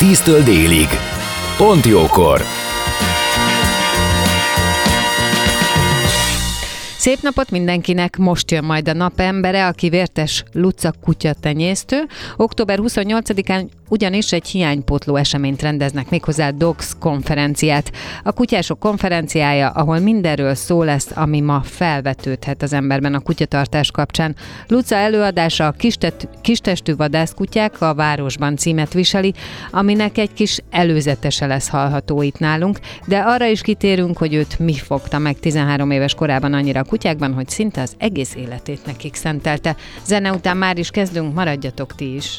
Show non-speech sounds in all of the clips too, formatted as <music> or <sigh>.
10-től délig. Pont jókor! Szép napot mindenkinek! Most jön majd a napembere, aki vértes Luca kutyatenyésztő. Október 28-án ugyanis egy hiánypótló eseményt rendeznek méghozzá Dogs konferenciát. A kutyások konferenciája, ahol mindenről szó lesz, ami ma felvetődhet az emberben a kutyatartás kapcsán. Luca előadása a kistet, kistestű vadászkutyák a városban címet viseli, aminek egy kis előzetese lesz hallható itt nálunk, de arra is kitérünk, hogy őt mi fogta meg 13 éves korában annyira a kutyákban, hogy szinte az egész életét nekik szentelte. Zene után már is kezdünk, maradjatok ti is!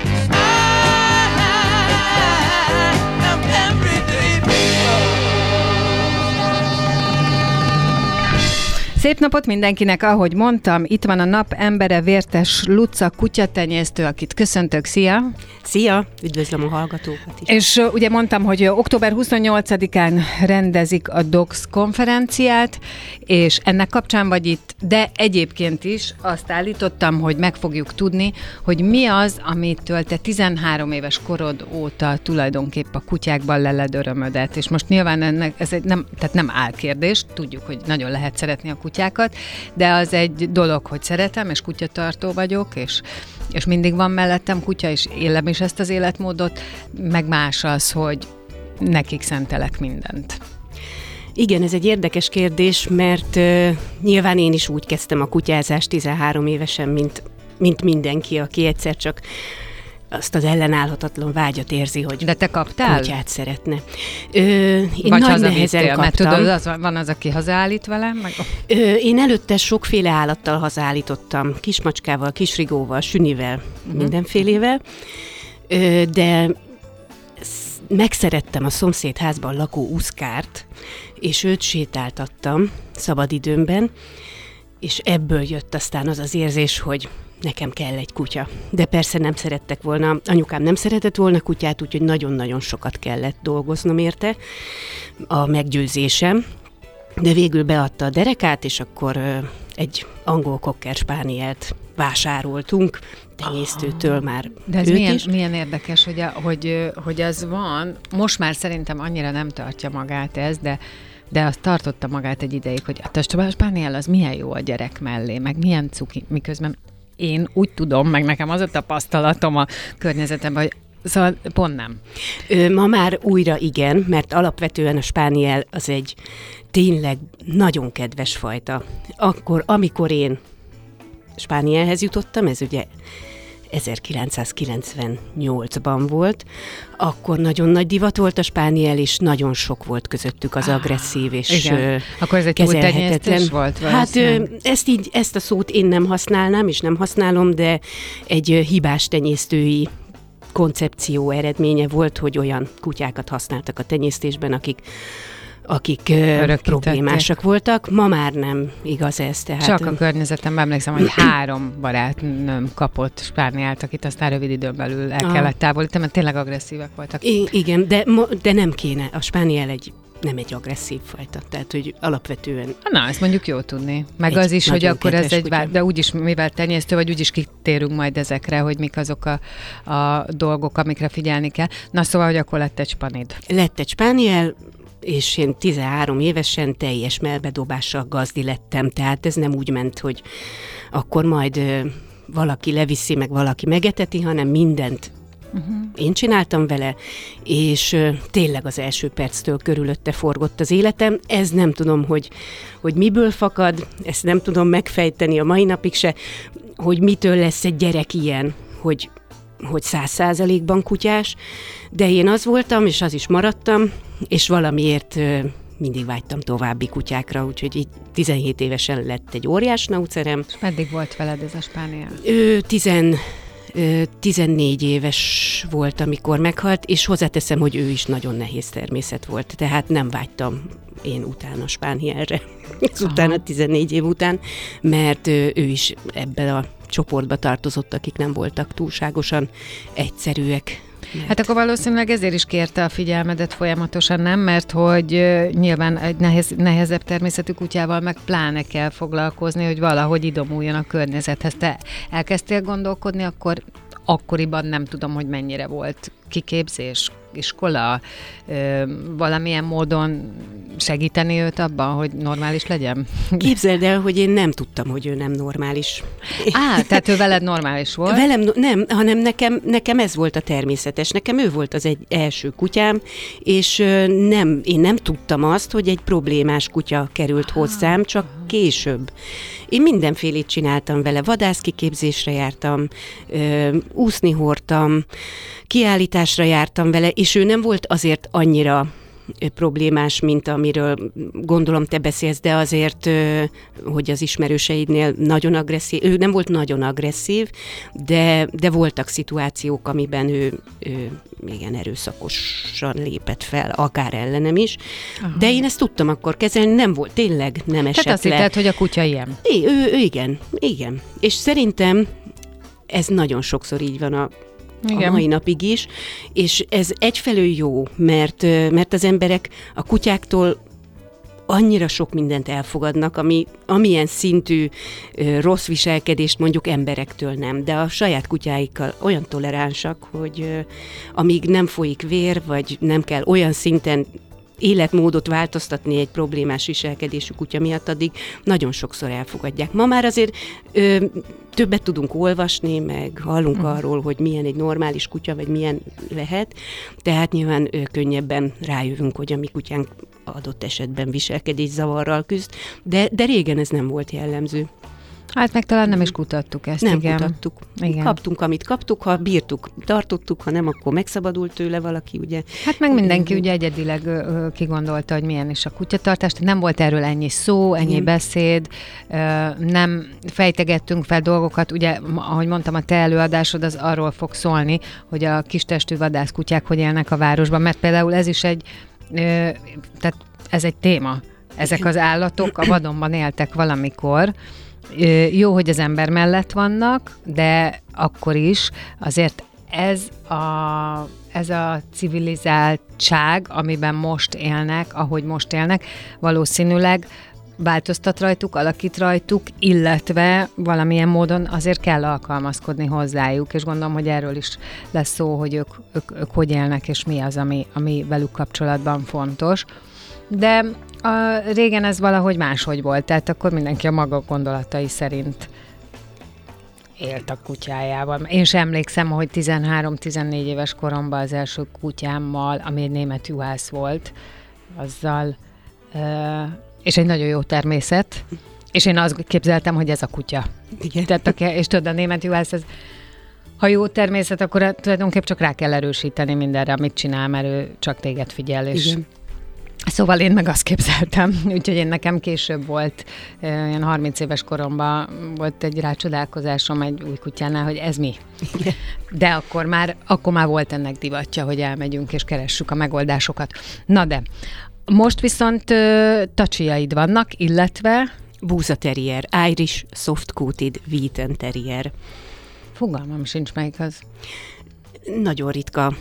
Szép napot mindenkinek, ahogy mondtam, itt van a nap embere vértes Luca kutyatenyésztő, akit köszöntök, szia! Szia, üdvözlöm a hallgatókat is. És ugye mondtam, hogy október 28-án rendezik a DOX konferenciát, és ennek kapcsán vagy itt, de egyébként is azt állítottam, hogy meg fogjuk tudni, hogy mi az, amitől te 13 éves korod óta tulajdonképp a kutyákban leled örömödet. És most nyilván ennek, ez egy nem, tehát nem álkérdés, tudjuk, hogy nagyon lehet szeretni a kutyákat, kutyákat, de az egy dolog, hogy szeretem, és kutyatartó vagyok, és, és mindig van mellettem kutya, és élem is ezt az életmódot, meg más az, hogy nekik szentelek mindent. Igen, ez egy érdekes kérdés, mert uh, nyilván én is úgy kezdtem a kutyázást 13 évesen, mint, mint mindenki, aki egyszer csak azt az ellenállhatatlan vágyat érzi, hogy De te kaptál? kutyát szeretne. Ö, én Vagy nagy nehezen kaptam. Mert tudod, az, van az, aki hazaállít velem? Meg... Ö, én előtte sokféle állattal hazaállítottam. Kismacskával, kisrigóval, sünivel, uh-huh. mindenfélével. Ö, de megszerettem a szomszédházban lakó uszkárt, és őt sétáltattam szabadidőmben, és ebből jött aztán az az érzés, hogy nekem kell egy kutya. De persze nem szerettek volna, anyukám nem szeretett volna kutyát, úgyhogy nagyon-nagyon sokat kellett dolgoznom érte a meggyőzésem. De végül beadta a derekát, és akkor egy angol kokker spánielt vásároltunk, tenyésztőtől már De ez milyen, is. milyen érdekes, hogy, a, hogy, hogy az van, most már szerintem annyira nem tartja magát ez, de de azt tartotta magát egy ideig, hogy a spániel az milyen jó a gyerek mellé, meg milyen cuki, miközben én úgy tudom, meg nekem az a tapasztalatom a környezetemben, hogy Szóval pont nem. Ma már újra igen, mert alapvetően a spániel az egy tényleg nagyon kedves fajta. Akkor, amikor én spánielhez jutottam, ez ugye 1998-ban volt, akkor nagyon nagy divat volt a spániel, és nagyon sok volt közöttük az agresszív és Igen. Akkor ez egy kezelhetetlen. volt? Hát ezt így, ezt a szót én nem használnám, és nem használom, de egy hibás tenyésztői koncepció eredménye volt, hogy olyan kutyákat használtak a tenyésztésben, akik akik ö, Örökítették. problémásak voltak. Ma már nem igaz ez. Tehát, Csak a környezetemben emlékszem, hogy három barátnőm kapott spániát, akit aztán rövid időn belül el kellett távolítani, mert tényleg agresszívek voltak. I- igen, de, de nem kéne. A spániel egy nem egy agresszív fajta, tehát hogy alapvetően Na, ezt mondjuk jó tudni. Meg Egy az is, hogy akkor ez egy, vá- kutya. de úgyis, mivel tenyésztő vagy, úgyis kitérünk majd ezekre, hogy mik azok a, a dolgok, amikre figyelni kell. Na szóval, hogy akkor lett egy spanid. lett egy spániel, és én 13 évesen teljes melbedobással gazdi lettem, tehát ez nem úgy ment, hogy akkor majd valaki leviszi, meg valaki megeteti, hanem mindent Uh-huh. Én csináltam vele, és ö, tényleg az első perctől körülötte forgott az életem. Ez nem tudom, hogy, hogy miből fakad, ezt nem tudom megfejteni a mai napig se, hogy mitől lesz egy gyerek ilyen, hogy hogy száz százalékban kutyás, de én az voltam, és az is maradtam, és valamiért mindig vágytam további kutyákra, úgyhogy így 17 évesen lett egy óriás naucerem. És meddig volt veled ez a spániel? Ő 10 14 éves volt, amikor meghalt, és hozzáteszem, hogy ő is nagyon nehéz természet volt, tehát nem vágytam én utána Spánielre, utána 14 év után, mert ő is ebben a csoportba tartozott, akik nem voltak túlságosan egyszerűek, Hát akkor valószínűleg ezért is kérte a figyelmedet folyamatosan, nem? Mert hogy nyilván egy nehez, nehezebb természetű kutyával meg pláne kell foglalkozni, hogy valahogy idomuljon a környezethez. Te elkezdtél gondolkodni, akkor akkoriban nem tudom, hogy mennyire volt kiképzés, iskola, valamilyen módon segíteni őt abban, hogy normális legyen? Képzeld el, hogy én nem tudtam, hogy ő nem normális. Á, tehát ő veled normális volt? Velem nem, hanem nekem, nekem ez volt a természetes. Nekem ő volt az egy első kutyám, és nem, én nem tudtam azt, hogy egy problémás kutya került hozzám, csak később. Én mindenfélét csináltam vele, vadászkiképzésre jártam, úszni hordtam, kiállításra jártam vele, és ő nem volt azért annyira problémás, mint amiről gondolom te beszélsz, de azért, hogy az ismerőseidnél nagyon agresszív, ő nem volt nagyon agresszív, de, de voltak szituációk, amiben ő, ő igen erőszakosan lépett fel, akár ellenem is, Aha. de én ezt tudtam akkor kezelni, nem volt, tényleg nem esett Tehát azt le. hitted, hogy a kutya ilyen? É, ő, ő, igen, igen. És szerintem ez nagyon sokszor így van a igen. a mai napig is, és ez egyfelől jó, mert, mert az emberek a kutyáktól annyira sok mindent elfogadnak, ami amilyen szintű ö, rossz viselkedést mondjuk emberektől nem, de a saját kutyáikkal olyan toleránsak, hogy ö, amíg nem folyik vér, vagy nem kell olyan szinten életmódot változtatni egy problémás viselkedésű kutya miatt, addig nagyon sokszor elfogadják. Ma már azért ö, többet tudunk olvasni, meg hallunk uh-huh. arról, hogy milyen egy normális kutya, vagy milyen lehet, tehát nyilván ö, könnyebben rájövünk, hogy a mi kutyánk adott esetben viselkedés zavarral küzd, de, de régen ez nem volt jellemző. Hát meg talán nem is kutattuk ezt, nem igen. kutattuk. Igen. Kaptunk, amit kaptuk, ha bírtuk, tartottuk, ha nem, akkor megszabadult tőle valaki, ugye. Hát meg mindenki ugye egyedileg ö, kigondolta, hogy milyen is a kutyatartás, nem volt erről ennyi szó, ennyi igen. beszéd, ö, nem fejtegettünk fel dolgokat, ugye, ahogy mondtam, a te előadásod az arról fog szólni, hogy a kistestű vadászkutyák hogy élnek a városban, mert például ez is egy, ö, tehát ez egy téma. Ezek az állatok a vadonban éltek valamikor, jó, hogy az ember mellett vannak, de akkor is azért ez a, ez a civilizáltság, amiben most élnek, ahogy most élnek, valószínűleg változtat rajtuk, alakít rajtuk, illetve valamilyen módon azért kell alkalmazkodni hozzájuk, és gondolom, hogy erről is lesz szó, hogy ők, ők, ők hogy élnek, és mi az, ami, ami velük kapcsolatban fontos. De a, régen ez valahogy máshogy volt, tehát akkor mindenki a maga gondolatai szerint élt a kutyájával. Én sem emlékszem, hogy 13-14 éves koromban az első kutyámmal, ami egy német juhász volt, azzal, és egy nagyon jó természet, és én azt képzeltem, hogy ez a kutya. Igen. Tehát a, és tudod, a német juhász, ez, ha jó természet, akkor tulajdonképpen csak rá kell erősíteni mindenre, amit csinál, mert ő csak téged figyel, és Igen. Szóval én meg azt képzeltem, <laughs> úgyhogy én nekem később volt, ilyen 30 éves koromban volt egy rácsodálkozásom egy új kutyánál, hogy ez mi. De akkor már, akkor már volt ennek divatja, hogy elmegyünk és keressük a megoldásokat. Na de, most viszont tacsiaid vannak, illetve... Búza terrier, Irish Soft Coated Wheaten Terrier. Fogalmam sincs melyik az. Nagyon ritka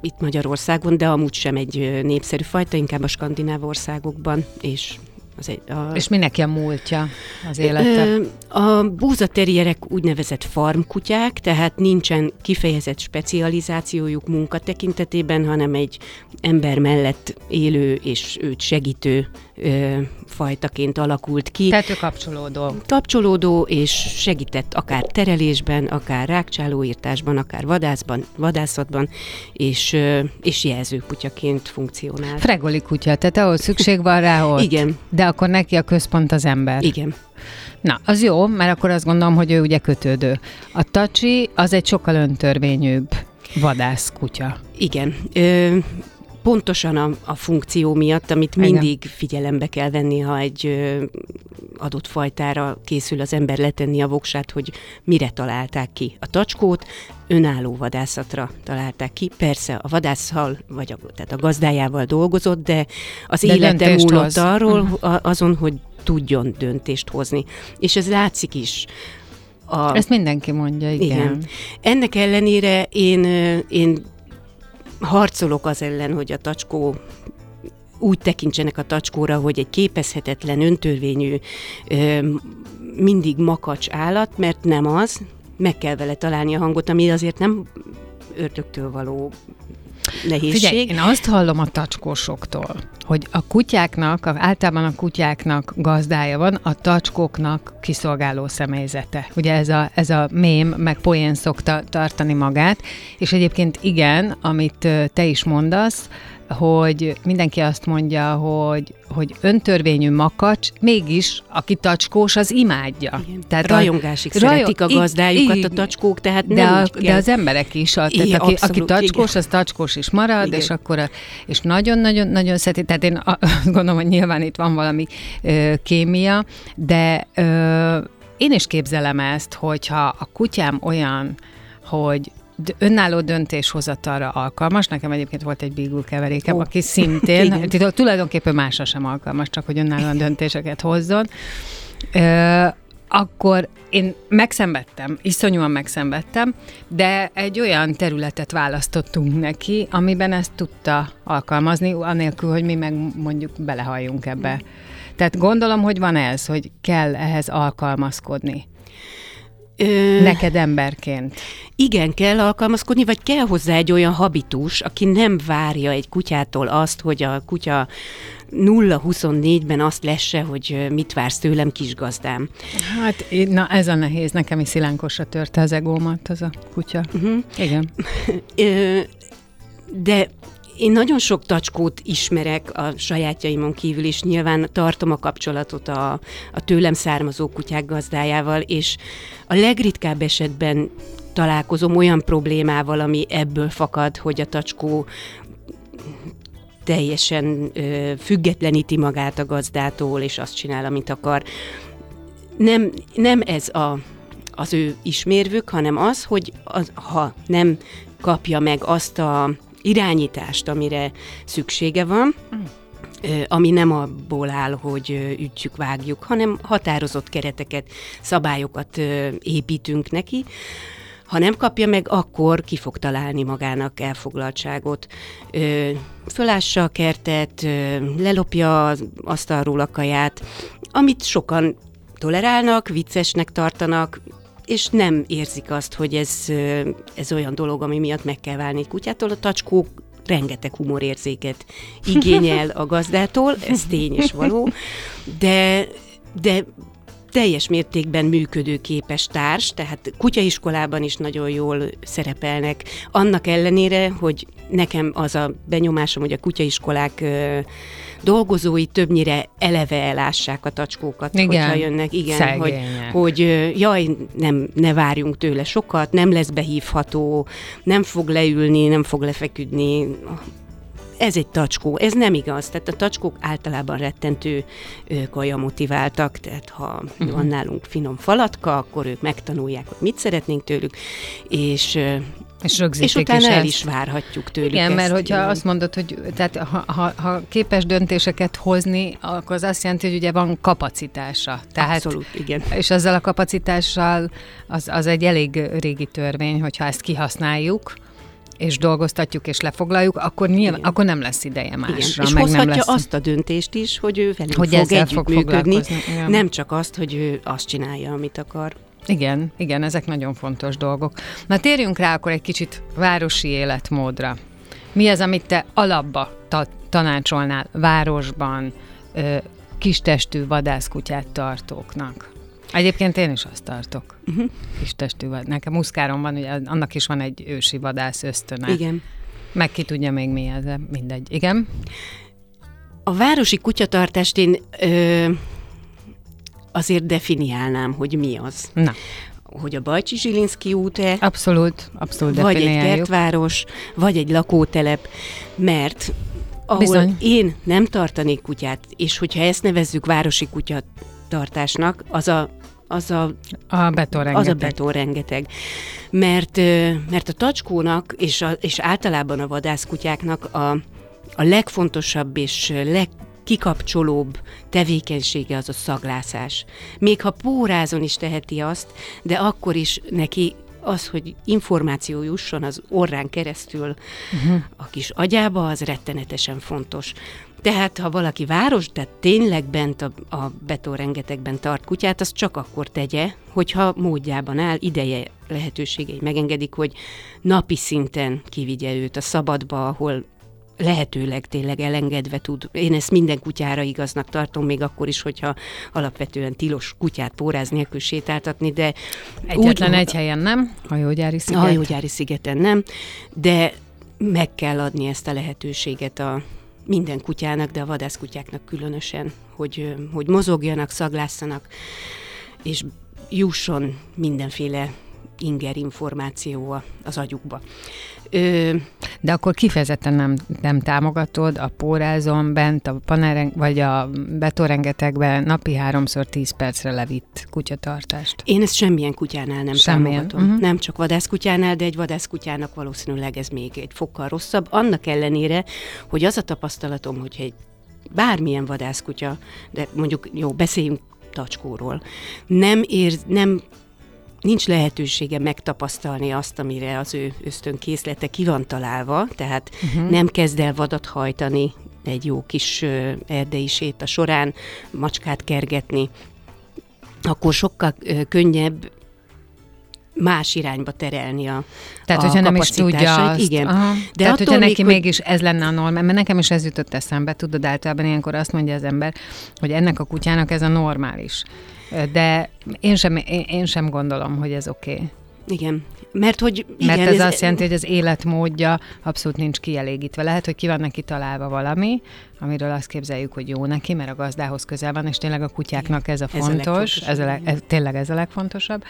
itt Magyarországon, de amúgy sem egy népszerű fajta, inkább a skandináv országokban, és az egy, a... És mindenki a múltja az élete? A búzaterierek úgynevezett farmkutyák, tehát nincsen kifejezett specializációjuk munka tekintetében, hanem egy ember mellett élő és őt segítő ö, fajtaként alakult ki. Tehát ő kapcsolódó. Kapcsolódó, és segített akár terelésben, akár rákcsálóírtásban, akár vadászban, vadászatban, és, ö, és jelzőkutyaként funkcionál. Fregoli kutya, tehát ahol szükség van rá, ott. Igen. De akkor neki a központ az ember. Igen. Na, az jó, mert akkor azt gondolom, hogy ő ugye kötődő. A tacsi az egy sokkal öntörvényűbb vadász kutya. Igen. Ö, pontosan a, a funkció miatt, amit Igen. mindig figyelembe kell venni, ha egy adott fajtára készül az ember letenni a voksát, hogy mire találták ki a tacskót, önálló vadászatra találták ki. Persze a vadászhal, vagy a, tehát a gazdájával dolgozott, de az De élete múlott hoz. arról, Mhm. a, azon, hogy tudjon döntést hozni. És ez látszik is. A, Ezt mindenki mondja, igen. igen. Ennek ellenére én, én harcolok az ellen, hogy a tacskó úgy tekintsenek a tacskóra, hogy egy képezhetetlen, öntörvényű, mindig makacs állat, mert nem az, meg kell vele találni a hangot, ami azért nem ördögtől való nehézség. Figyelj, én azt hallom a tacskósoktól, hogy a kutyáknak, általában a kutyáknak gazdája van, a tacskóknak kiszolgáló személyzete. Ugye ez a, ez a mém, meg poén szokta tartani magát, és egyébként igen, amit te is mondasz, hogy mindenki azt mondja, hogy, hogy öntörvényű makacs, mégis aki tacskós, az imádja. Igen. Tehát Rajongásig a, szeretik a ig- gazdájukat ig- a tacskók, tehát de, nem a, de kell. az emberek is, a, Igen, tehát aki, aki abszolút, tacskós, igen. az tacskós is marad, Igen. és akkor a, és nagyon-nagyon-nagyon szereti, tehát én a- <laughs> azt gondolom, hogy nyilván itt van valami ö, kémia, de ö, én is képzelem ezt, hogyha a kutyám olyan, hogy önálló döntéshozatalra alkalmas. Nekem egyébként volt egy beagle keverékem, Ó. aki szintén, tulajdonképpen másra sem alkalmas, csak hogy önállóan döntéseket hozzon. Ö, akkor én megszenvedtem, iszonyúan megszenvedtem, de egy olyan területet választottunk neki, amiben ezt tudta alkalmazni, anélkül, hogy mi meg mondjuk belehalljunk ebbe. Tehát gondolom, hogy van ez, hogy kell ehhez alkalmazkodni. Ö, Neked emberként. Igen, kell alkalmazkodni, vagy kell hozzá egy olyan habitus, aki nem várja egy kutyától azt, hogy a kutya 0-24-ben azt lesse, hogy mit vársz tőlem, kisgazdám. Hát, na ez a nehéz, nekem is szilánkosra törte az egómat az a kutya. Uh-huh. Igen. Ö, de én nagyon sok tacskót ismerek a sajátjaimon kívül, és nyilván tartom a kapcsolatot a, a tőlem származó kutyák gazdájával, és a legritkább esetben találkozom olyan problémával, ami ebből fakad, hogy a tacskó teljesen ö, függetleníti magát a gazdától, és azt csinál, amit akar. Nem, nem ez a, az ő ismérvük, hanem az, hogy az, ha nem kapja meg azt a irányítást, amire szüksége van, ö, ami nem abból áll, hogy ütjük, vágjuk, hanem határozott kereteket, szabályokat építünk neki, ha nem kapja meg, akkor ki fog találni magának elfoglaltságot. Ö, fölássa a kertet, ö, lelopja az asztalról a kaját, amit sokan tolerálnak, viccesnek tartanak, és nem érzik azt, hogy ez, ez olyan dolog, ami miatt meg kell válni egy kutyától. A tacskó rengeteg humorérzéket <laughs> igényel a gazdától, ez tény és való, de, de teljes mértékben működőképes társ, tehát kutyaiskolában is nagyon jól szerepelnek. Annak ellenére, hogy nekem az a benyomásom, hogy a kutyaiskolák dolgozói többnyire eleve elássák a tacskókat, Igen. hogyha jönnek. Igen, hogy, Szegények. hogy ö, jaj, nem, ne várjunk tőle sokat, nem lesz behívható, nem fog leülni, nem fog lefeküdni, ez egy tacskó, ez nem igaz. Tehát a tacskók általában rettentő kaja motiváltak, tehát ha uh-huh. van nálunk finom falatka, akkor ők megtanulják, hogy mit szeretnénk tőlük, és, És rögzítik és utána is el is várhatjuk tőlük Igen, ezt. mert hogyha igen. azt mondod, hogy tehát ha, ha, ha képes döntéseket hozni, akkor az azt jelenti, hogy ugye van kapacitása. Tehát, Abszolút, igen. És ezzel a kapacitással az, az egy elég régi törvény, hogyha ezt kihasználjuk, és dolgoztatjuk, és lefoglaljuk, akkor, nyilván, Igen. akkor nem lesz ideje másra. Igen. És meg hozhatja nem lesz, azt a döntést is, hogy ő velünk hogy fog fog együttműködni. Igen. nem csak azt, hogy ő azt csinálja, amit akar. Igen, igen, ezek nagyon fontos dolgok. Na térjünk rá akkor egy kicsit városi életmódra. Mi az, amit te alapba ta- tanácsolnál városban ö, kistestű vadászkutyát tartóknak? Egyébként én is azt tartok. Uh-huh. Kistestű vad. Nekem muszkárom van, ugye annak is van egy ősi vadász ösztöne. Igen. Meg ki tudja még mi ez, mindegy. Igen? A városi kutyatartást én ö, azért definiálnám, hogy mi az. Na, Hogy a Bajcsi Zsilinszki út-e, abszolút, abszolút vagy egy kertváros, vagy egy lakótelep, mert ahol Bizony. én nem tartanék kutyát, és hogyha ezt nevezzük városi kutyatartásnak, az a, az a A beton az a rengeteg. beton rengeteg. Mert, mert a tacskónak és, a, és általában a vadászkutyáknak a, a legfontosabb és legkikapcsolóbb tevékenysége az a szaglászás. Még ha pórázon is teheti azt, de akkor is neki az, hogy információ jusson az orrán keresztül uh-huh. a kis agyába, az rettenetesen fontos. Tehát, ha valaki város, tehát tényleg bent a, a rengetegben tart kutyát, az csak akkor tegye, hogyha módjában áll, ideje, lehetőségei megengedik, hogy napi szinten kivigye őt a szabadba, ahol lehetőleg tényleg elengedve tud. Én ezt minden kutyára igaznak tartom, még akkor is, hogyha alapvetően tilos kutyát póráz nélkül sétáltatni, de Egyetlen úgy- egy helyen nem, hajógyári sziget. hajógyári szigeten nem, de meg kell adni ezt a lehetőséget a minden kutyának, de a vadászkutyáknak különösen, hogy, hogy mozogjanak, szaglásszanak, és jusson mindenféle inger információ az agyukba. Ö, De akkor kifejezetten nem, nem támogatod a pórázon bent, a panelen, vagy a betonrengetegben napi háromszor tíz percre levitt kutyatartást. Én ezt semmilyen kutyánál nem Semmilyen, támogatom. mhm. Nem csak vadászkutyánál, de egy vadászkutyának valószínűleg ez még egy fokkal rosszabb. Annak ellenére, hogy az a tapasztalatom, hogy egy bármilyen vadászkutya, de mondjuk jó, beszéljünk tacskóról, nem ér, nem nincs lehetősége megtapasztalni azt, amire az ő ösztönkészlete ki van találva, tehát uh-huh. nem kezd el vadat hajtani egy jó kis erdei séta során, macskát kergetni, akkor sokkal könnyebb más irányba terelni a Tehát, a hogyha nem is tudja azt. Igen. Aha. De Tehát, attól hogyha neki hogy- mégis ez lenne a norma, mert nekem is ez jutott eszembe, tudod, általában ilyenkor azt mondja az ember, hogy ennek a kutyának ez a normális. De én sem, én, sem gondolom, hogy ez oké. Okay. Igen. Mert hogy igen, Mert ez, ez azt jelenti, hogy az életmódja abszolút nincs kielégítve. Lehet, hogy ki van neki találva valami, amiről azt képzeljük, hogy jó neki, mert a gazdához közel van, és tényleg a kutyáknak ez a Ez a fontos, ez a leg, ez, tényleg ez a legfontosabb,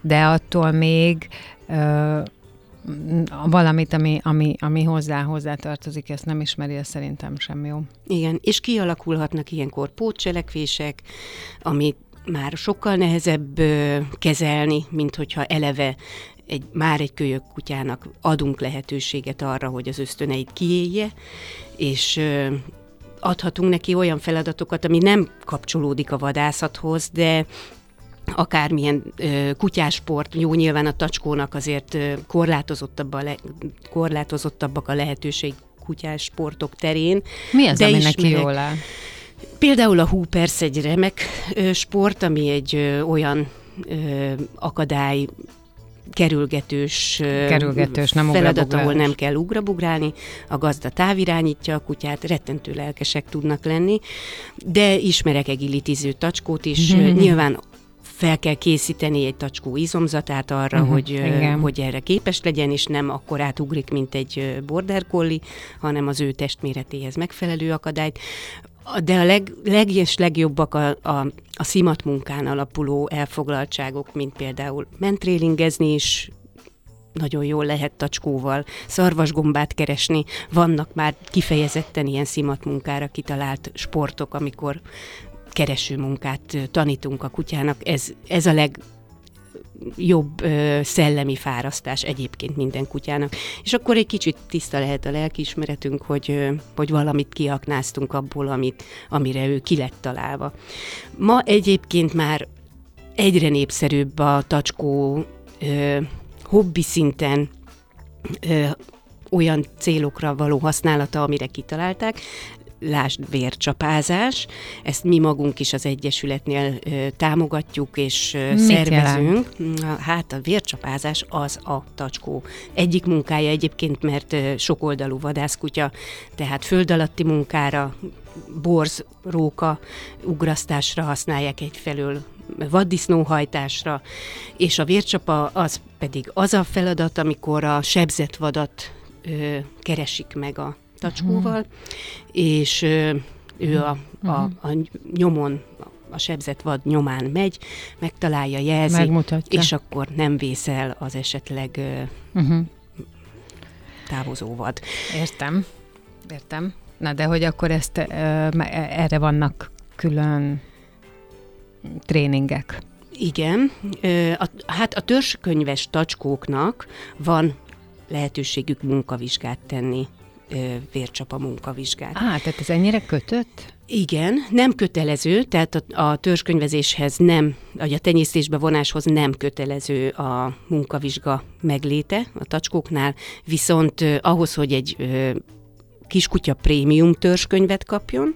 de attól még ö, valamit, ami, ami, ami hozzá, hozzá tartozik, ezt nem ismeri, ez szerintem sem jó. Igen, és kialakulhatnak ilyenkor pótcselekvések, amit már sokkal nehezebb kezelni, mint hogyha eleve egy, már egy kölyök kutyának adunk lehetőséget arra, hogy az ösztöneit kiélje, és adhatunk neki olyan feladatokat, ami nem kapcsolódik a vadászathoz, de akármilyen ö, kutyásport, jó nyilván a tacskónak azért ö, korlátozottabb a le, korlátozottabbak a lehetőség kutyásportok terén. Mi az, De ami neki jól áll? Például a húpersz egy remek sport, ami egy olyan akadály kerülgetős, Kerülgetős, nem feladat, ahol nem kell ugrabugrálni, a gazda távirányítja a kutyát, rettentő lelkesek tudnak lenni, de ismerek egilitiző tacskót is, ö, nyilván fel kell készíteni egy tacskó izomzatát arra, Mhm, hogy, igen. hogy erre képes legyen, és nem akkor átugrik, mint egy border collie, hanem az ő testméretéhez megfelelő akadályt. De a leg, leg és legjobbak a, a, a szimat alapuló elfoglaltságok, mint például mentrélingezni is, nagyon jól lehet tacskóval, szarvasgombát keresni, vannak már kifejezetten ilyen szimatmunkára kitalált sportok, amikor kereső munkát tanítunk a kutyának. Ez, ez a leg jobb ö, szellemi fárasztás egyébként minden kutyának. És akkor egy kicsit tiszta lehet a lelkiismeretünk, hogy, ö, hogy valamit kiaknáztunk abból, amit, amire ő ki lett találva. Ma egyébként már egyre népszerűbb a tacskó ö, hobbi szinten ö, olyan célokra való használata, amire kitalálták, lásd vércsapázás. Ezt mi magunk is az Egyesületnél támogatjuk és Mit szervezünk. Na, Hát a vércsapázás az a tacskó egyik munkája egyébként, mert sokoldalú vadászkutya, tehát föld alatti munkára, borz, róka ugrasztásra használják egyfelől vaddisznóhajtásra, és a vércsapa az pedig az a feladat, amikor a sebzett vadat ö, keresik meg a tacskóval, és ö, ő a, a, a nyomon, a sebzett vad nyomán megy, megtalálja, jelzi, Megmutatja. és akkor nem vészel az esetleg Uh-huh. távozó vad. Értem. Értem. Na de hogy akkor ezt ö, erre vannak külön tréningek. Igen. Ö, a, hát a törzskönyves tacskóknak van lehetőségük munkavizsgát tenni, vércsapa munkavizsgát. Á, tehát ez ennyire kötött? Igen, nem kötelező, tehát a, a törzskönyvezéshez nem, vagy a tenyésztésbe vonáshoz nem kötelező a munkavizsga megléte a tacskóknál, viszont eh, ahhoz, hogy egy eh, kiskutya prémium törzskönyvet kapjon,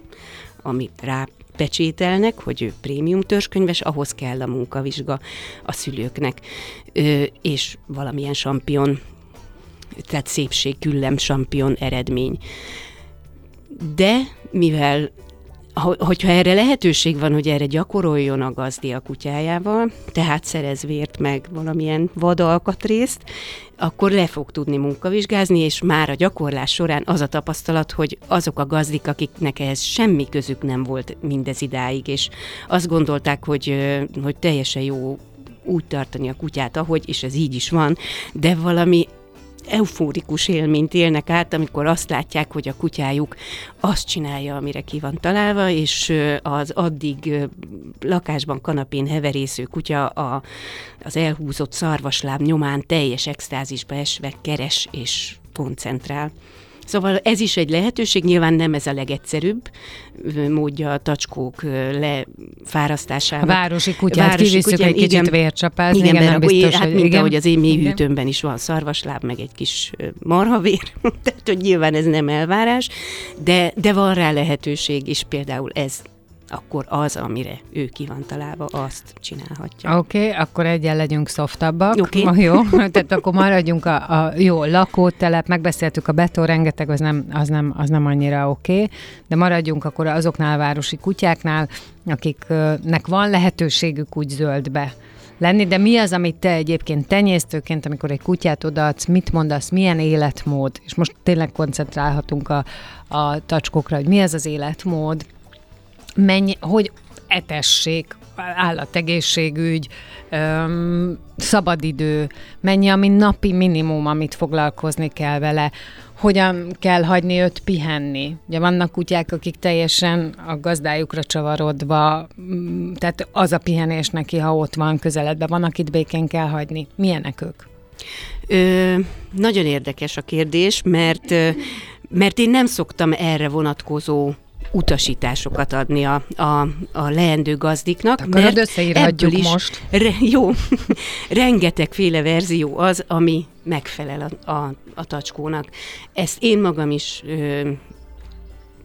amit rá pecsételnek, hogy ő prémium törzskönyves, ahhoz kell a munkavizsga a szülőknek, ö, és valamilyen sampion, tehát szépség, küllem sampion eredmény. De mivel hogyha erre lehetőség van, hogy erre gyakoroljon a gazdi a kutyájával, tehát szerez vért meg valamilyen vadalkatrészt, akkor le fog tudni munkavizsgázni, és már a gyakorlás során az a tapasztalat, hogy azok a gazdik, akiknek ehhez semmi közük nem volt mindez idáig, és azt gondolták, hogy, hogy teljesen jó úgy tartani a kutyát, ahogy, és ez így is van, de valami eufórikus élményt élnek át, amikor azt látják, hogy a kutyájuk azt csinálja, amire ki van találva, és az addig lakásban kanapén heverésző kutya a, az elhúzott szarvasláb nyomán teljes extázisba esve keres és koncentrál. Szóval ez is egy lehetőség, nyilván nem ez a legegyszerűbb módja a tacskók lefárasztásának. A városi kutyát városi kivisszük kutyán, egy kicsit igen, vércsapázni, igen, igen, nem biztos, hát hogy mint igen. ahogy az én mélyhűtőmben is van szarvasláb, meg egy kis marhavér, <laughs> tehát hogy nyilván ez nem elvárás, de, de van rá lehetőség, és például ez akkor az, amire ő ki van találva, azt csinálhatja. Oké, okay, akkor egyen legyünk szoftabbak. Okay. Ma jó, <laughs> tehát akkor maradjunk a, a jó lakótelep, megbeszéltük a beton, rengeteg, az nem, az nem, az nem annyira oké, okay, de maradjunk akkor azoknál a városi kutyáknál, akiknek van lehetőségük úgy zöldbe lenni, de mi az, amit te egyébként tenyésztőként, amikor egy kutyát odaadsz, mit mondasz, milyen életmód, és most tényleg koncentrálhatunk a, a tacskokra, hogy mi az az életmód, mennyi, hogy etessék, állategészségügy, szabadidő, mennyi, ami napi minimum, amit foglalkozni kell vele, hogyan kell hagyni őt pihenni. Ugye vannak kutyák, akik teljesen a gazdájukra csavarodva, mm, tehát az a pihenés neki, ha ott van közeledben, van, akit békén kell hagyni. Milyenek ők? Ö, nagyon érdekes a kérdés, mert, mert én nem szoktam erre vonatkozó utasításokat adni a, a, a leendő gazdiknak. Akarod, összeírhatjuk is most. Re, <laughs> jó, rengetegféle verzió az, ami megfelel a, a, a tacskónak. Ezt én magam is ö,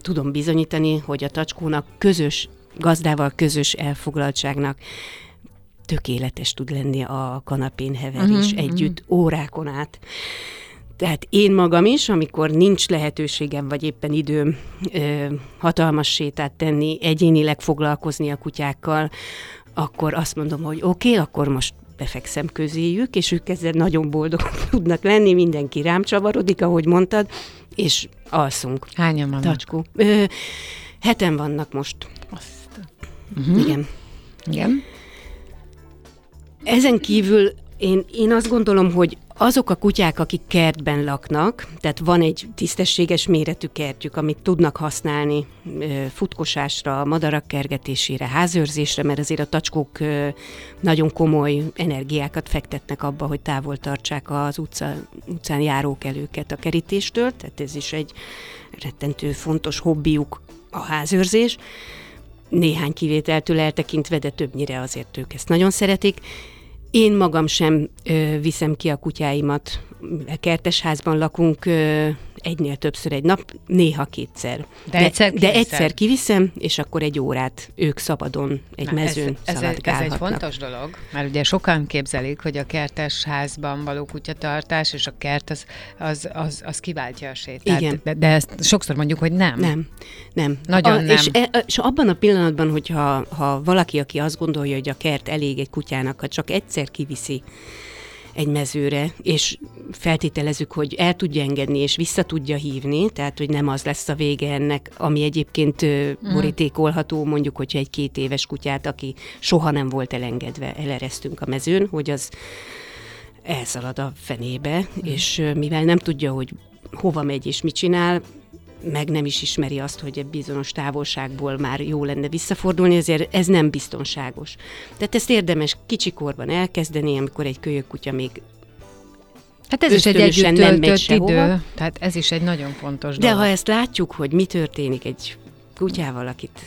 tudom bizonyítani, hogy a tacskónak közös, gazdával közös elfoglaltságnak tökéletes tud lenni a kanapén heverés uh-huh, együtt uh-huh. órákon át. Tehát én magam is, amikor nincs lehetőségem, vagy éppen időm ö, hatalmas sétát tenni, egyénileg foglalkozni a kutyákkal, akkor azt mondom, hogy oké, okay, akkor most befekszem közéjük, és ők ezzel nagyon boldogok <laughs> tudnak lenni, mindenki rám csavarodik, ahogy mondtad, és alszunk. Hányan vannak? Tacskó. Ö, heten vannak most. Azt. Uh-huh. Igen. Igen. Ezen kívül én, én azt gondolom, hogy azok a kutyák, akik kertben laknak, tehát van egy tisztességes méretű kertjük, amit tudnak használni futkosásra, madarak kergetésére, házőrzésre, mert azért a tacskók nagyon komoly energiákat fektetnek abba, hogy távol tartsák az utca, utcán járókelőket a kerítéstől, tehát ez is egy rettentő fontos hobbiuk a házőrzés. Néhány kivételtől eltekintve, de többnyire azért ők ezt nagyon szeretik én magam sem ö, viszem ki a kutyáimat. Kertesházban lakunk, ö, egynél többször egy nap, néha kétszer. De, de egyszer, de egyszer kiviszem, és akkor egy órát ők szabadon egy Na, mezőn ez, ez, egy, ez egy fontos dolog, mert ugye sokan képzelik, hogy a kertes házban való kutyatartás, és a kert az, az, az, az kiváltja a sétát. Igen. De, de ezt sokszor mondjuk, hogy nem. Nem, nem. Nagyon a, nem. És, e, és abban a pillanatban, hogyha ha valaki, aki azt gondolja, hogy a kert elég egy kutyának, ha csak egyszer kiviszi, egy mezőre, és feltételezzük, hogy el tudja engedni, és vissza tudja hívni, tehát, hogy nem az lesz a vége ennek, ami egyébként mm. borítékolható, mondjuk, hogyha egy két éves kutyát, aki soha nem volt elengedve, eleresztünk a mezőn, hogy az elszalad a fenébe, mm. és mivel nem tudja, hogy hova megy és mit csinál, meg nem is ismeri azt, hogy egy bizonyos távolságból már jó lenne visszafordulni, ezért ez nem biztonságos. Tehát ezt érdemes kicsikorban elkezdeni, amikor egy kölyök kutya még Hát ez is egy együtt töltött sehova. idő, tehát ez is egy nagyon fontos De dolog. ha ezt látjuk, hogy mi történik egy kutyával, akit,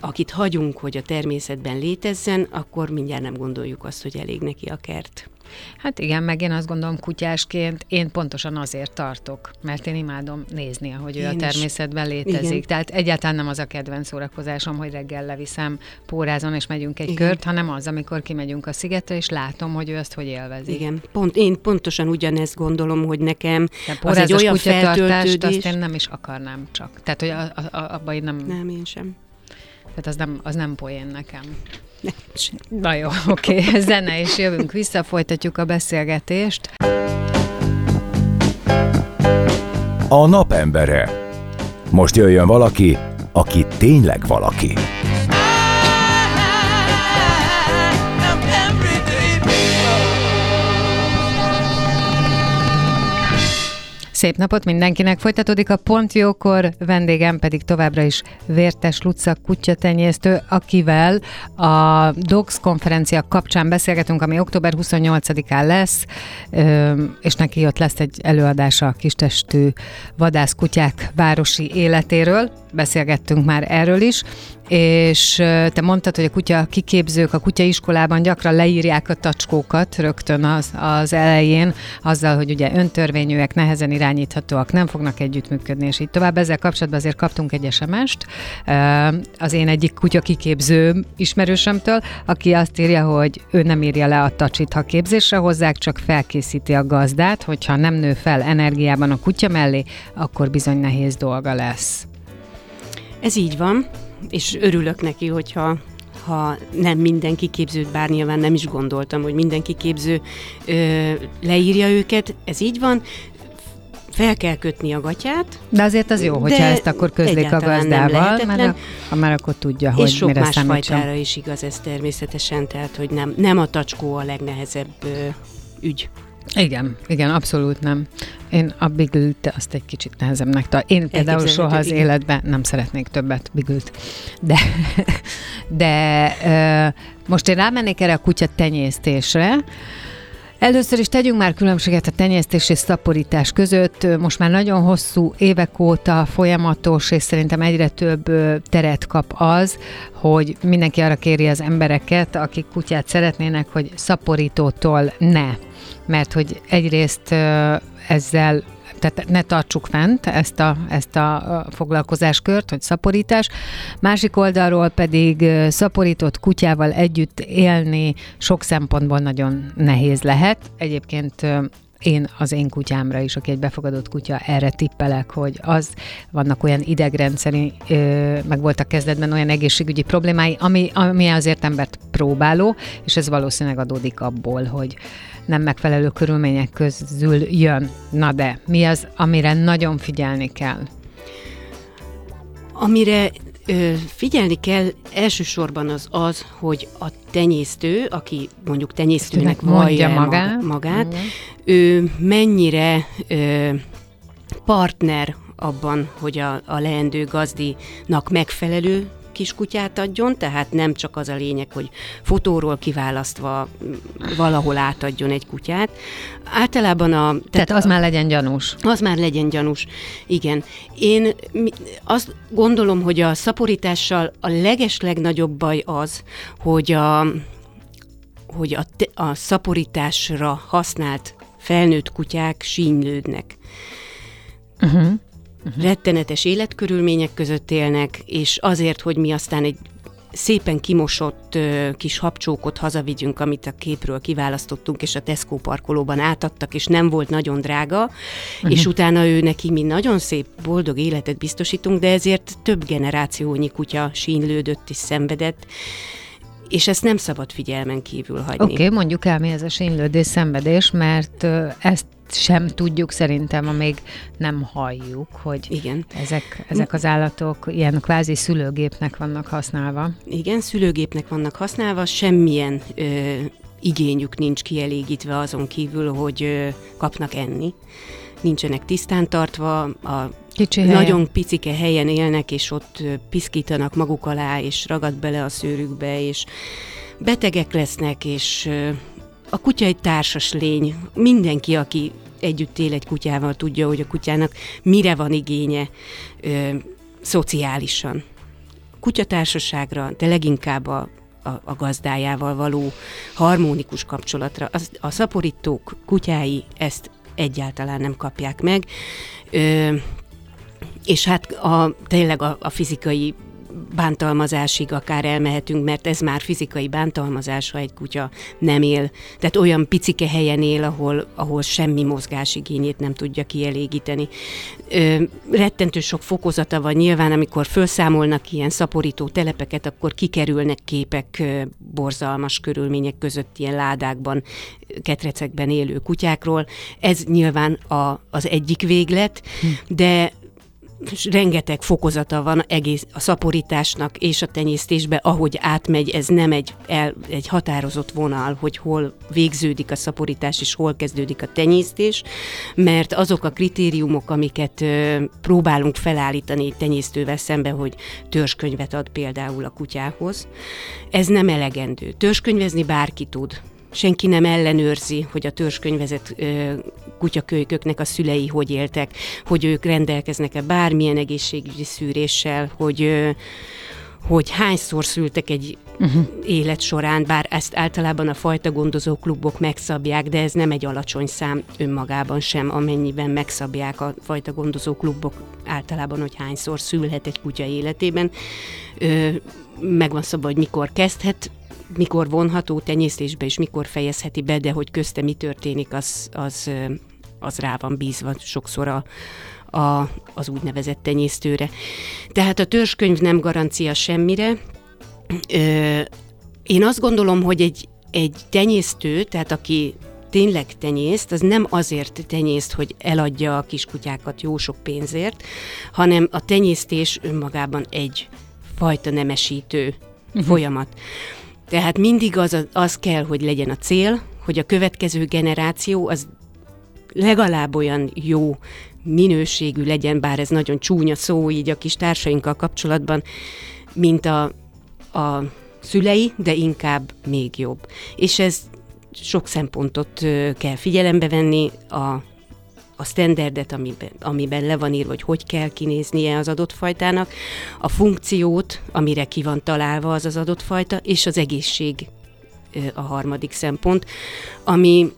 akit hagyunk, hogy a természetben létezzen, akkor mindjárt nem gondoljuk azt, hogy elég neki a kert. Hát igen, meg én azt gondolom kutyásként, én pontosan azért tartok, mert én imádom nézni, ahogy ő Én a is. természetben létezik. Igen. Tehát egyáltalán nem az a kedvenc szórakozásom, hogy reggel leviszem pórázon és megyünk egy Igen. kört, hanem az, amikor kimegyünk a szigetre, és látom, hogy ő azt hogy élvezi. Igen, pont, én pontosan ugyanezt gondolom, hogy nekem De az egy olyan feltöltődés. azt én nem is akarnám csak. Tehát, hogy a, a, a, abban én nem, nem, Nem, én sem. tehát az nem, az nem poén nekem. Nem. Na jó, oké, okay. <laughs> zene, és jövünk vissza, folytatjuk a beszélgetést. A napembere. Most jöjjön valaki, aki tényleg valaki. Szép napot mindenkinek! Folytatódik a Pont Jókor, vendégem pedig továbbra is Vértes Luca kutyatenyésztő, akivel a Dogs konferencia kapcsán beszélgetünk, ami október 28-án lesz, és neki ott lesz egy előadása a kistestű vadászkutyák városi életéről. Beszélgettünk már erről is, és te mondtad, hogy a kutya kiképzők a kutyaiskolában gyakran leírják a tacskókat rögtön az, az elején, azzal, hogy ugye öntörvényűek, nehezen irányíthatóak, nem fognak együttműködni, és így tovább. Ezzel kapcsolatban azért kaptunk egy SMS-t ö, az én egyik kutya kiképző ismerősömtől, aki azt írja, hogy ő nem írja le a tacsit, ha képzésre hozzák, csak felkészíti a gazdát, hogyha nem nő fel energiában a kutya mellé, akkor bizony nehéz dolga lesz. Ez így van, és örülök neki, hogyha ha nem mindenki képzőt, bár nyilván nem is gondoltam, hogy mindenki képző ö, leírja őket, ez így van, fel kell kötni a gatyát, De azért az jó, hogyha ezt akkor közlik a gazdával, mert ha már akkor tudja, hogy és sok mire más számítson. fajtára is igaz ez természetesen, tehát hogy nem, nem a tacskó a legnehezebb ö, ügy. Igen, igen, abszolút nem. Én a bigült azt egy kicsit nehezebbnek tartom. Én például soha az igen. életben nem szeretnék többet bigült. De, <laughs> de ö, most én rámennék erre a kutya tenyésztésre, Először is tegyünk már különbséget a tenyésztés és szaporítás között. Most már nagyon hosszú évek óta folyamatos, és szerintem egyre több teret kap az, hogy mindenki arra kéri az embereket, akik kutyát szeretnének, hogy szaporítótól ne. Mert hogy egyrészt ezzel tehát ne tartsuk fent ezt a, ezt a foglalkozáskört, hogy szaporítás. Másik oldalról pedig szaporított kutyával együtt élni sok szempontból nagyon nehéz lehet. Egyébként én az én kutyámra is, aki egy befogadott kutya, erre tippelek, hogy az vannak olyan idegrendszeri, meg voltak kezdetben olyan egészségügyi problémái, ami, ami azért embert próbáló, és ez valószínűleg adódik abból, hogy nem megfelelő körülmények közül jön. Na de, mi az, amire nagyon figyelni kell? Amire ö, figyelni kell elsősorban az az, hogy a tenyésztő, aki mondjuk tenyésztőnek vallja el magát. Igen. ő mennyire ö, partner abban, hogy a, a leendő gazdinak megfelelő kiskutyát adjon, tehát nem csak az a lényeg, hogy fotóról kiválasztva m, valahol átadjon egy kutyát. Általában a... Tehát az már legyen gyanús. Az már legyen gyanús. Igen. Én azt gondolom, hogy a szaporítással a leges legnagyobb baj az, hogy a, hogy a, te, a szaporításra használt felnőtt kutyák sínylődnek. Uh-huh. Rettenetes életkörülmények között élnek, és azért, hogy mi aztán egy szépen kimosott ö, kis habcsókot hazavigyünk, amit a képről kiválasztottunk, és a Tesco parkolóban átadtak, és nem volt nagyon drága, uh-huh. és utána ő neki mi nagyon szép, boldog életet biztosítunk, de ezért több generációnyi kutya sínlődött és szenvedett, és ezt nem szabad figyelmen kívül hagyni. Oké, okay, mondjuk el, mi ez a sínlődés, szenvedés, mert ezt sem tudjuk szerintem, amíg nem halljuk, hogy Igen. ezek, ezek az állatok ilyen kvázi szülőgépnek vannak használva. Igen, szülőgépnek vannak használva, semmilyen ö, igényük nincs kielégítve azon kívül, hogy ö, kapnak enni. Nincsenek tisztán tartva, a Kicsi helyen. nagyon picike helyen élnek, és ott piszkítanak maguk alá, és ragad bele a szőrükbe, és betegek lesznek, és a kutya egy társas lény. Mindenki, aki együtt él egy kutyával, tudja, hogy a kutyának mire van igénye ö, szociálisan. Kutyatársaságra, de leginkább a, a, a gazdájával való harmonikus kapcsolatra. Az, a szaporítók kutyái ezt egyáltalán nem kapják meg. Ö, és hát a, tényleg a, a fizikai bántalmazásig akár elmehetünk, mert ez már fizikai bántalmazás, ha egy kutya nem él. Tehát olyan picike helyen él, ahol, ahol semmi mozgásigényét nem tudja kielégíteni. Ö, rettentő sok fokozata van nyilván, amikor felszámolnak ilyen szaporító telepeket, akkor kikerülnek képek ö, borzalmas körülmények között ilyen ládákban, ketrecekben élő kutyákról. Ez nyilván a, az egyik véglet, de rengeteg fokozata van egész a szaporításnak és a tenyésztésbe, ahogy átmegy, ez nem egy, el, egy határozott vonal, hogy hol végződik a szaporítás és hol kezdődik a tenyésztés, mert azok a kritériumok, amiket ö, próbálunk felállítani egy tenyésztővel szembe, hogy törzskönyvet ad például a kutyához, ez nem elegendő. Törzskönyvezni bárki tud, senki nem ellenőrzi, hogy a törzskönyvezett ö, kutyakölyköknek a szülei hogy éltek, hogy ők rendelkeznek-e bármilyen egészségügyi szűréssel, hogy hogy hányszor szültek egy uh-huh. élet során, bár ezt általában a fajta gondozó klubok megszabják, de ez nem egy alacsony szám önmagában sem, amennyiben megszabják a fajta gondozó klubok általában, hogy hányszor szülhet egy kutya életében. Ö, megvan szabva, hogy mikor kezdhet mikor vonható tenyésztésbe, és mikor fejezheti be, de hogy közte mi történik, az, az, az rá van bízva sokszor a, a, az úgynevezett tenyésztőre. Tehát a törzskönyv nem garancia semmire. Ö, én azt gondolom, hogy egy, egy tenyésztő, tehát aki tényleg tenyészt, az nem azért tenyészt, hogy eladja a kiskutyákat jó sok pénzért, hanem a tenyésztés önmagában egy fajta nemesítő uh-huh. folyamat. Tehát mindig az, az kell, hogy legyen a cél, hogy a következő generáció az legalább olyan jó minőségű legyen, bár ez nagyon csúnya szó így a kis társainkkal kapcsolatban, mint a, a szülei, de inkább még jobb. És ez sok szempontot kell figyelembe venni, a a standardet, amiben, amiben le van írva, hogy hogy kell kinéznie az adott fajtának, a funkciót, amire ki van találva az az adott fajta, és az egészség a harmadik szempont, ami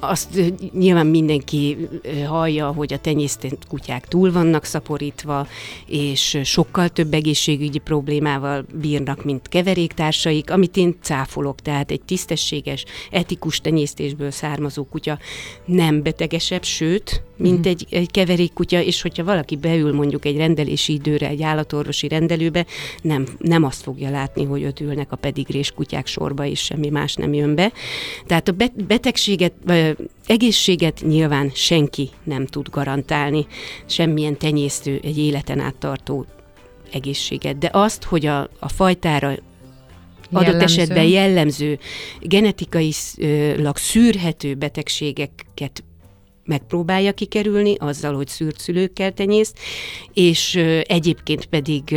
azt nyilván mindenki hallja, hogy a tenyésztett kutyák túl vannak szaporítva, és sokkal több egészségügyi problémával bírnak, mint keveréktársaik, amit én cáfolok. Tehát egy tisztességes, etikus tenyésztésből származó kutya nem betegesebb, sőt, mint mm. egy, egy keverékkutya, és hogyha valaki beül mondjuk egy rendelési időre, egy állatorvosi rendelőbe, nem, nem azt fogja látni, hogy ott ülnek a pedigrés kutyák sorba, és semmi más nem jön be. Tehát a betegséget, egészséget nyilván senki nem tud garantálni, semmilyen tenyésztő egy életen át tartó egészséget, de azt, hogy a, a fajtára adott jellemző. esetben jellemző, genetikailag szűrhető betegségeket megpróbálja kikerülni, azzal, hogy szűrt szülőkkel tenyészt, és egyébként pedig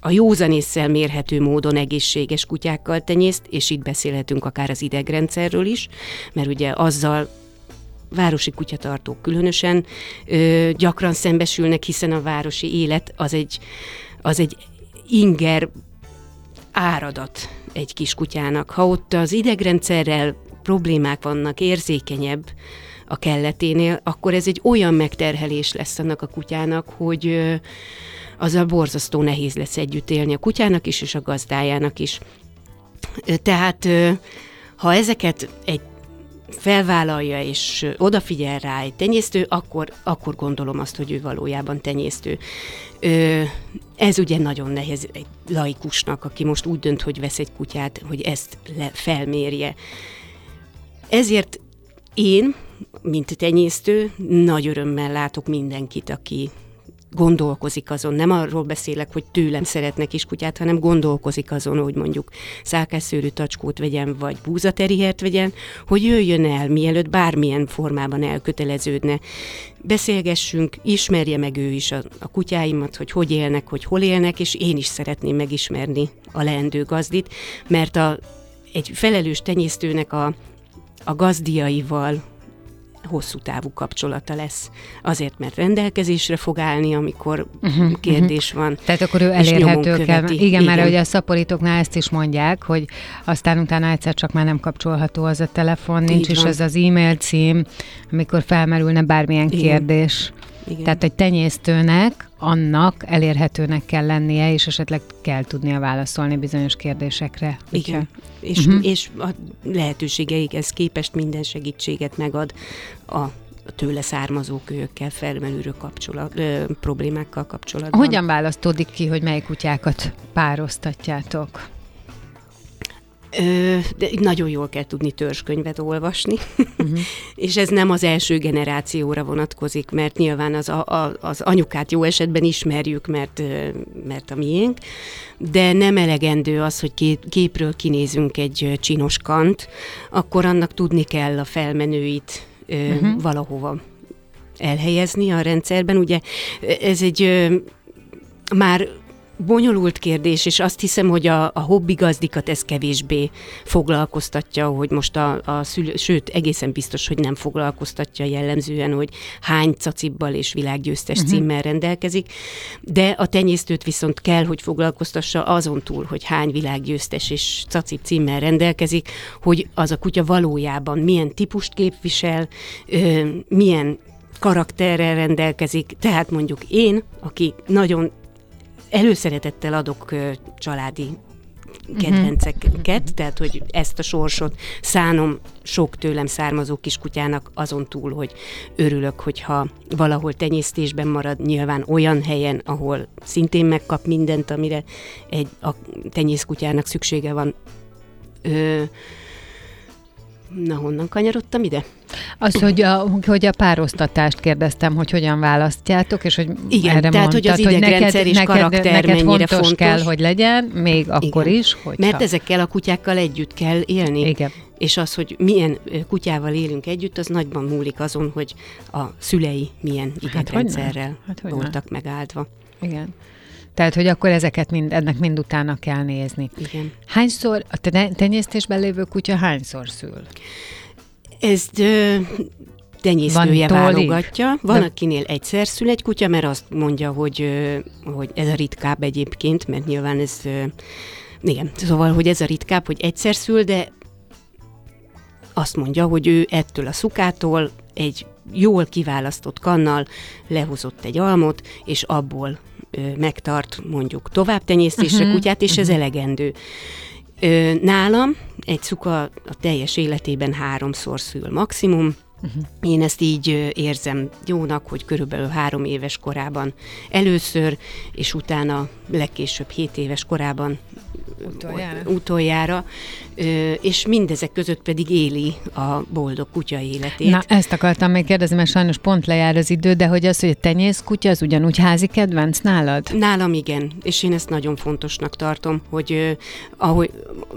a józanésszel mérhető módon egészséges kutyákkal tenyészt, és itt beszélhetünk akár az idegrendszerről is, mert ugye azzal városi kutyatartók különösen ö, gyakran szembesülnek, hiszen a városi élet az egy, az egy inger áradat egy kis kutyának. Ha ott az idegrendszerrel problémák vannak, érzékenyebb a kelleténél, akkor ez egy olyan megterhelés lesz annak a kutyának, hogy ö, azzal borzasztó nehéz lesz együtt élni a kutyának is, és a gazdájának is. Tehát ha ezeket egy felvállalja és odafigyel rá egy tenyésztő, akkor, akkor gondolom azt, hogy ő valójában tenyésztő. Ez ugye nagyon nehéz egy laikusnak, aki most úgy dönt, hogy vesz egy kutyát, hogy ezt le, felmérje. Ezért én, mint tenyésztő, nagy örömmel látok mindenkit, aki gondolkozik azon, nem arról beszélek, hogy tőlem szeretne kiskutyát, hanem gondolkozik azon, hogy mondjuk szálkásszőrű tacskót vegyen, vagy búzaterihert vegyen, hogy jöjjön el, mielőtt bármilyen formában elköteleződne. Beszélgessünk, ismerje meg ő is a, a kutyáimat, hogy hogy élnek, hogy hol élnek, és én is szeretném megismerni a leendő gazdit, mert a, egy felelős tenyésztőnek a, a gazdiaival hosszú távú kapcsolata lesz. Azért, mert rendelkezésre fog állni, amikor uh-huh, kérdés uh-huh. van. Tehát akkor ő elérhető kell. Igen, Igen, mert ugye a szaporítóknál ezt is mondják, hogy aztán utána egyszer csak már nem kapcsolható az a telefon, nincs is az az e-mail cím, amikor felmerülne bármilyen Igen. kérdés. Igen. Tehát egy tenyésztőnek annak elérhetőnek kell lennie, és esetleg kell tudnia válaszolni bizonyos kérdésekre. Igen, hogyha... és, uh-huh. és a lehetőségeikhez képest minden segítséget megad a tőle származó kölyökkel felmerülő kapcsolat, ö, problémákkal kapcsolatban. Hogyan választódik ki, hogy melyik kutyákat pároztatjátok? De nagyon jól kell tudni törzskönyvet olvasni, uh-huh. <laughs> és ez nem az első generációra vonatkozik, mert nyilván az, a, a, az anyukát jó esetben ismerjük, mert, mert a miénk, de nem elegendő az, hogy kép, képről kinézünk egy csinos kant, akkor annak tudni kell a felmenőit uh-huh. valahova elhelyezni a rendszerben. Ugye ez egy már bonyolult kérdés, és azt hiszem, hogy a, a hobbi gazdikat ez kevésbé foglalkoztatja, hogy most a, a szülő, sőt, egészen biztos, hogy nem foglalkoztatja jellemzően, hogy hány cacibbal és világgyőztes uh-huh. címmel rendelkezik, de a tenyésztőt viszont kell, hogy foglalkoztassa azon túl, hogy hány világgyőztes és cacib címmel rendelkezik, hogy az a kutya valójában milyen típust képvisel, milyen karakterrel rendelkezik, tehát mondjuk én, aki nagyon előszeretettel adok családi kedvenceket, uh-huh. tehát hogy ezt a sorsot szánom sok tőlem származó kiskutyának azon túl, hogy örülök, hogyha valahol tenyésztésben marad, nyilván olyan helyen, ahol szintén megkap mindent, amire egy a tenyészkutyának szüksége van. Ö, Na, honnan kanyarodtam ide? Az, hogy a, hogy a párosztatást kérdeztem, hogy hogyan választjátok, és hogy Igen, erre tehát, mondtad, hogy az idegrendszer és neked, karakter neked mennyire fontos, fontos kell, hogy legyen, még akkor Igen. is, hogy Mert ezekkel a kutyákkal együtt kell élni. Igen. És az, hogy milyen kutyával élünk együtt, az nagyban múlik azon, hogy a szülei milyen hát idegrendszerrel hát, hát, voltak megáldva. Igen. Tehát, hogy akkor ezeket mind, ennek mind utána kell nézni. Igen. Hányszor, a tenyésztésben lévő kutya hányszor szül? Ez ö, tenyésztője Van válogatja. Van, De... akinél egyszer szül egy kutya, mert azt mondja, hogy, hogy ez a ritkább egyébként, mert nyilván ez, igen, szóval, hogy ez a ritkább, hogy egyszer szül, de azt mondja, hogy ő ettől a szukától egy jól kiválasztott kannal lehozott egy almot, és abból megtart mondjuk továbbtenyésztésre uh-huh, kutyát, és uh-huh. ez mhm. elegendő. Nálam egy szuka a teljes életében háromszor szül maximum, Uh-huh. Én ezt így érzem jónak, hogy körülbelül három éves korában először, és utána legkésőbb hét éves korában utoljára, utoljára és mindezek között pedig éli a boldog kutya életét. Na, ezt akartam még kérdezni, mert sajnos pont lejár az idő, de hogy az, hogy a tenyész kutya, az ugyanúgy házi kedvenc nálad? Nálam igen, és én ezt nagyon fontosnak tartom, hogy ahogy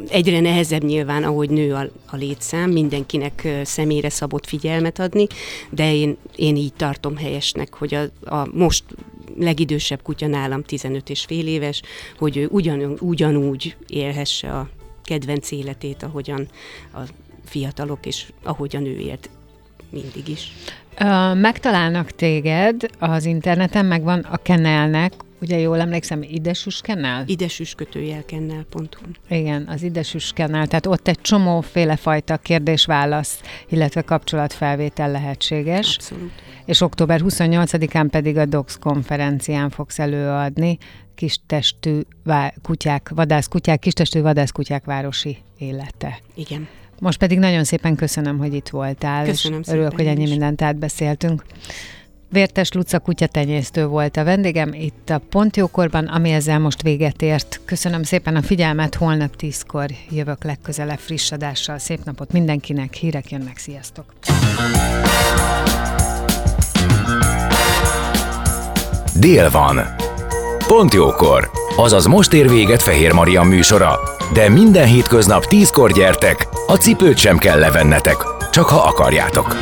egyre nehezebb nyilván, ahogy nő a, a létszám, mindenkinek személyre szabott figyelmet adni, de én, én így tartom helyesnek, hogy a, a most legidősebb kutya nálam 15 és fél éves, hogy ő ugyan, ugyanúgy élhesse a kedvenc életét, ahogyan a fiatalok, és ahogyan ő élt mindig is. Megtalálnak téged az interneten, megvan a Kenelnek, ugye jól emlékszem, Idesus Kennel? Idesus kötőjel kennel.hu. Igen, az Idesus Kennel, tehát ott egy csomóféle fajta kérdés-válasz, illetve kapcsolatfelvétel lehetséges. Abszolút. És október 28-án pedig a DOX konferencián fogsz előadni kistestű kutyák, vadászkutyák, kistestű vadászkutyák városi élete. Igen. Most pedig nagyon szépen köszönöm, hogy itt voltál. Köszönöm és Örülök, hogy ennyi mindent átbeszéltünk. Vértes Luca kutyatenyésztő volt a vendégem itt a Pontjókorban, ami ezzel most véget ért. Köszönöm szépen a figyelmet, holnap tízkor jövök legközelebb friss adással. Szép napot mindenkinek, hírek jönnek, sziasztok! dél van. Pont jókor, azaz most ér véget Fehér Maria műsora, de minden hétköznap tízkor gyertek, a cipőt sem kell levennetek, csak ha akarjátok.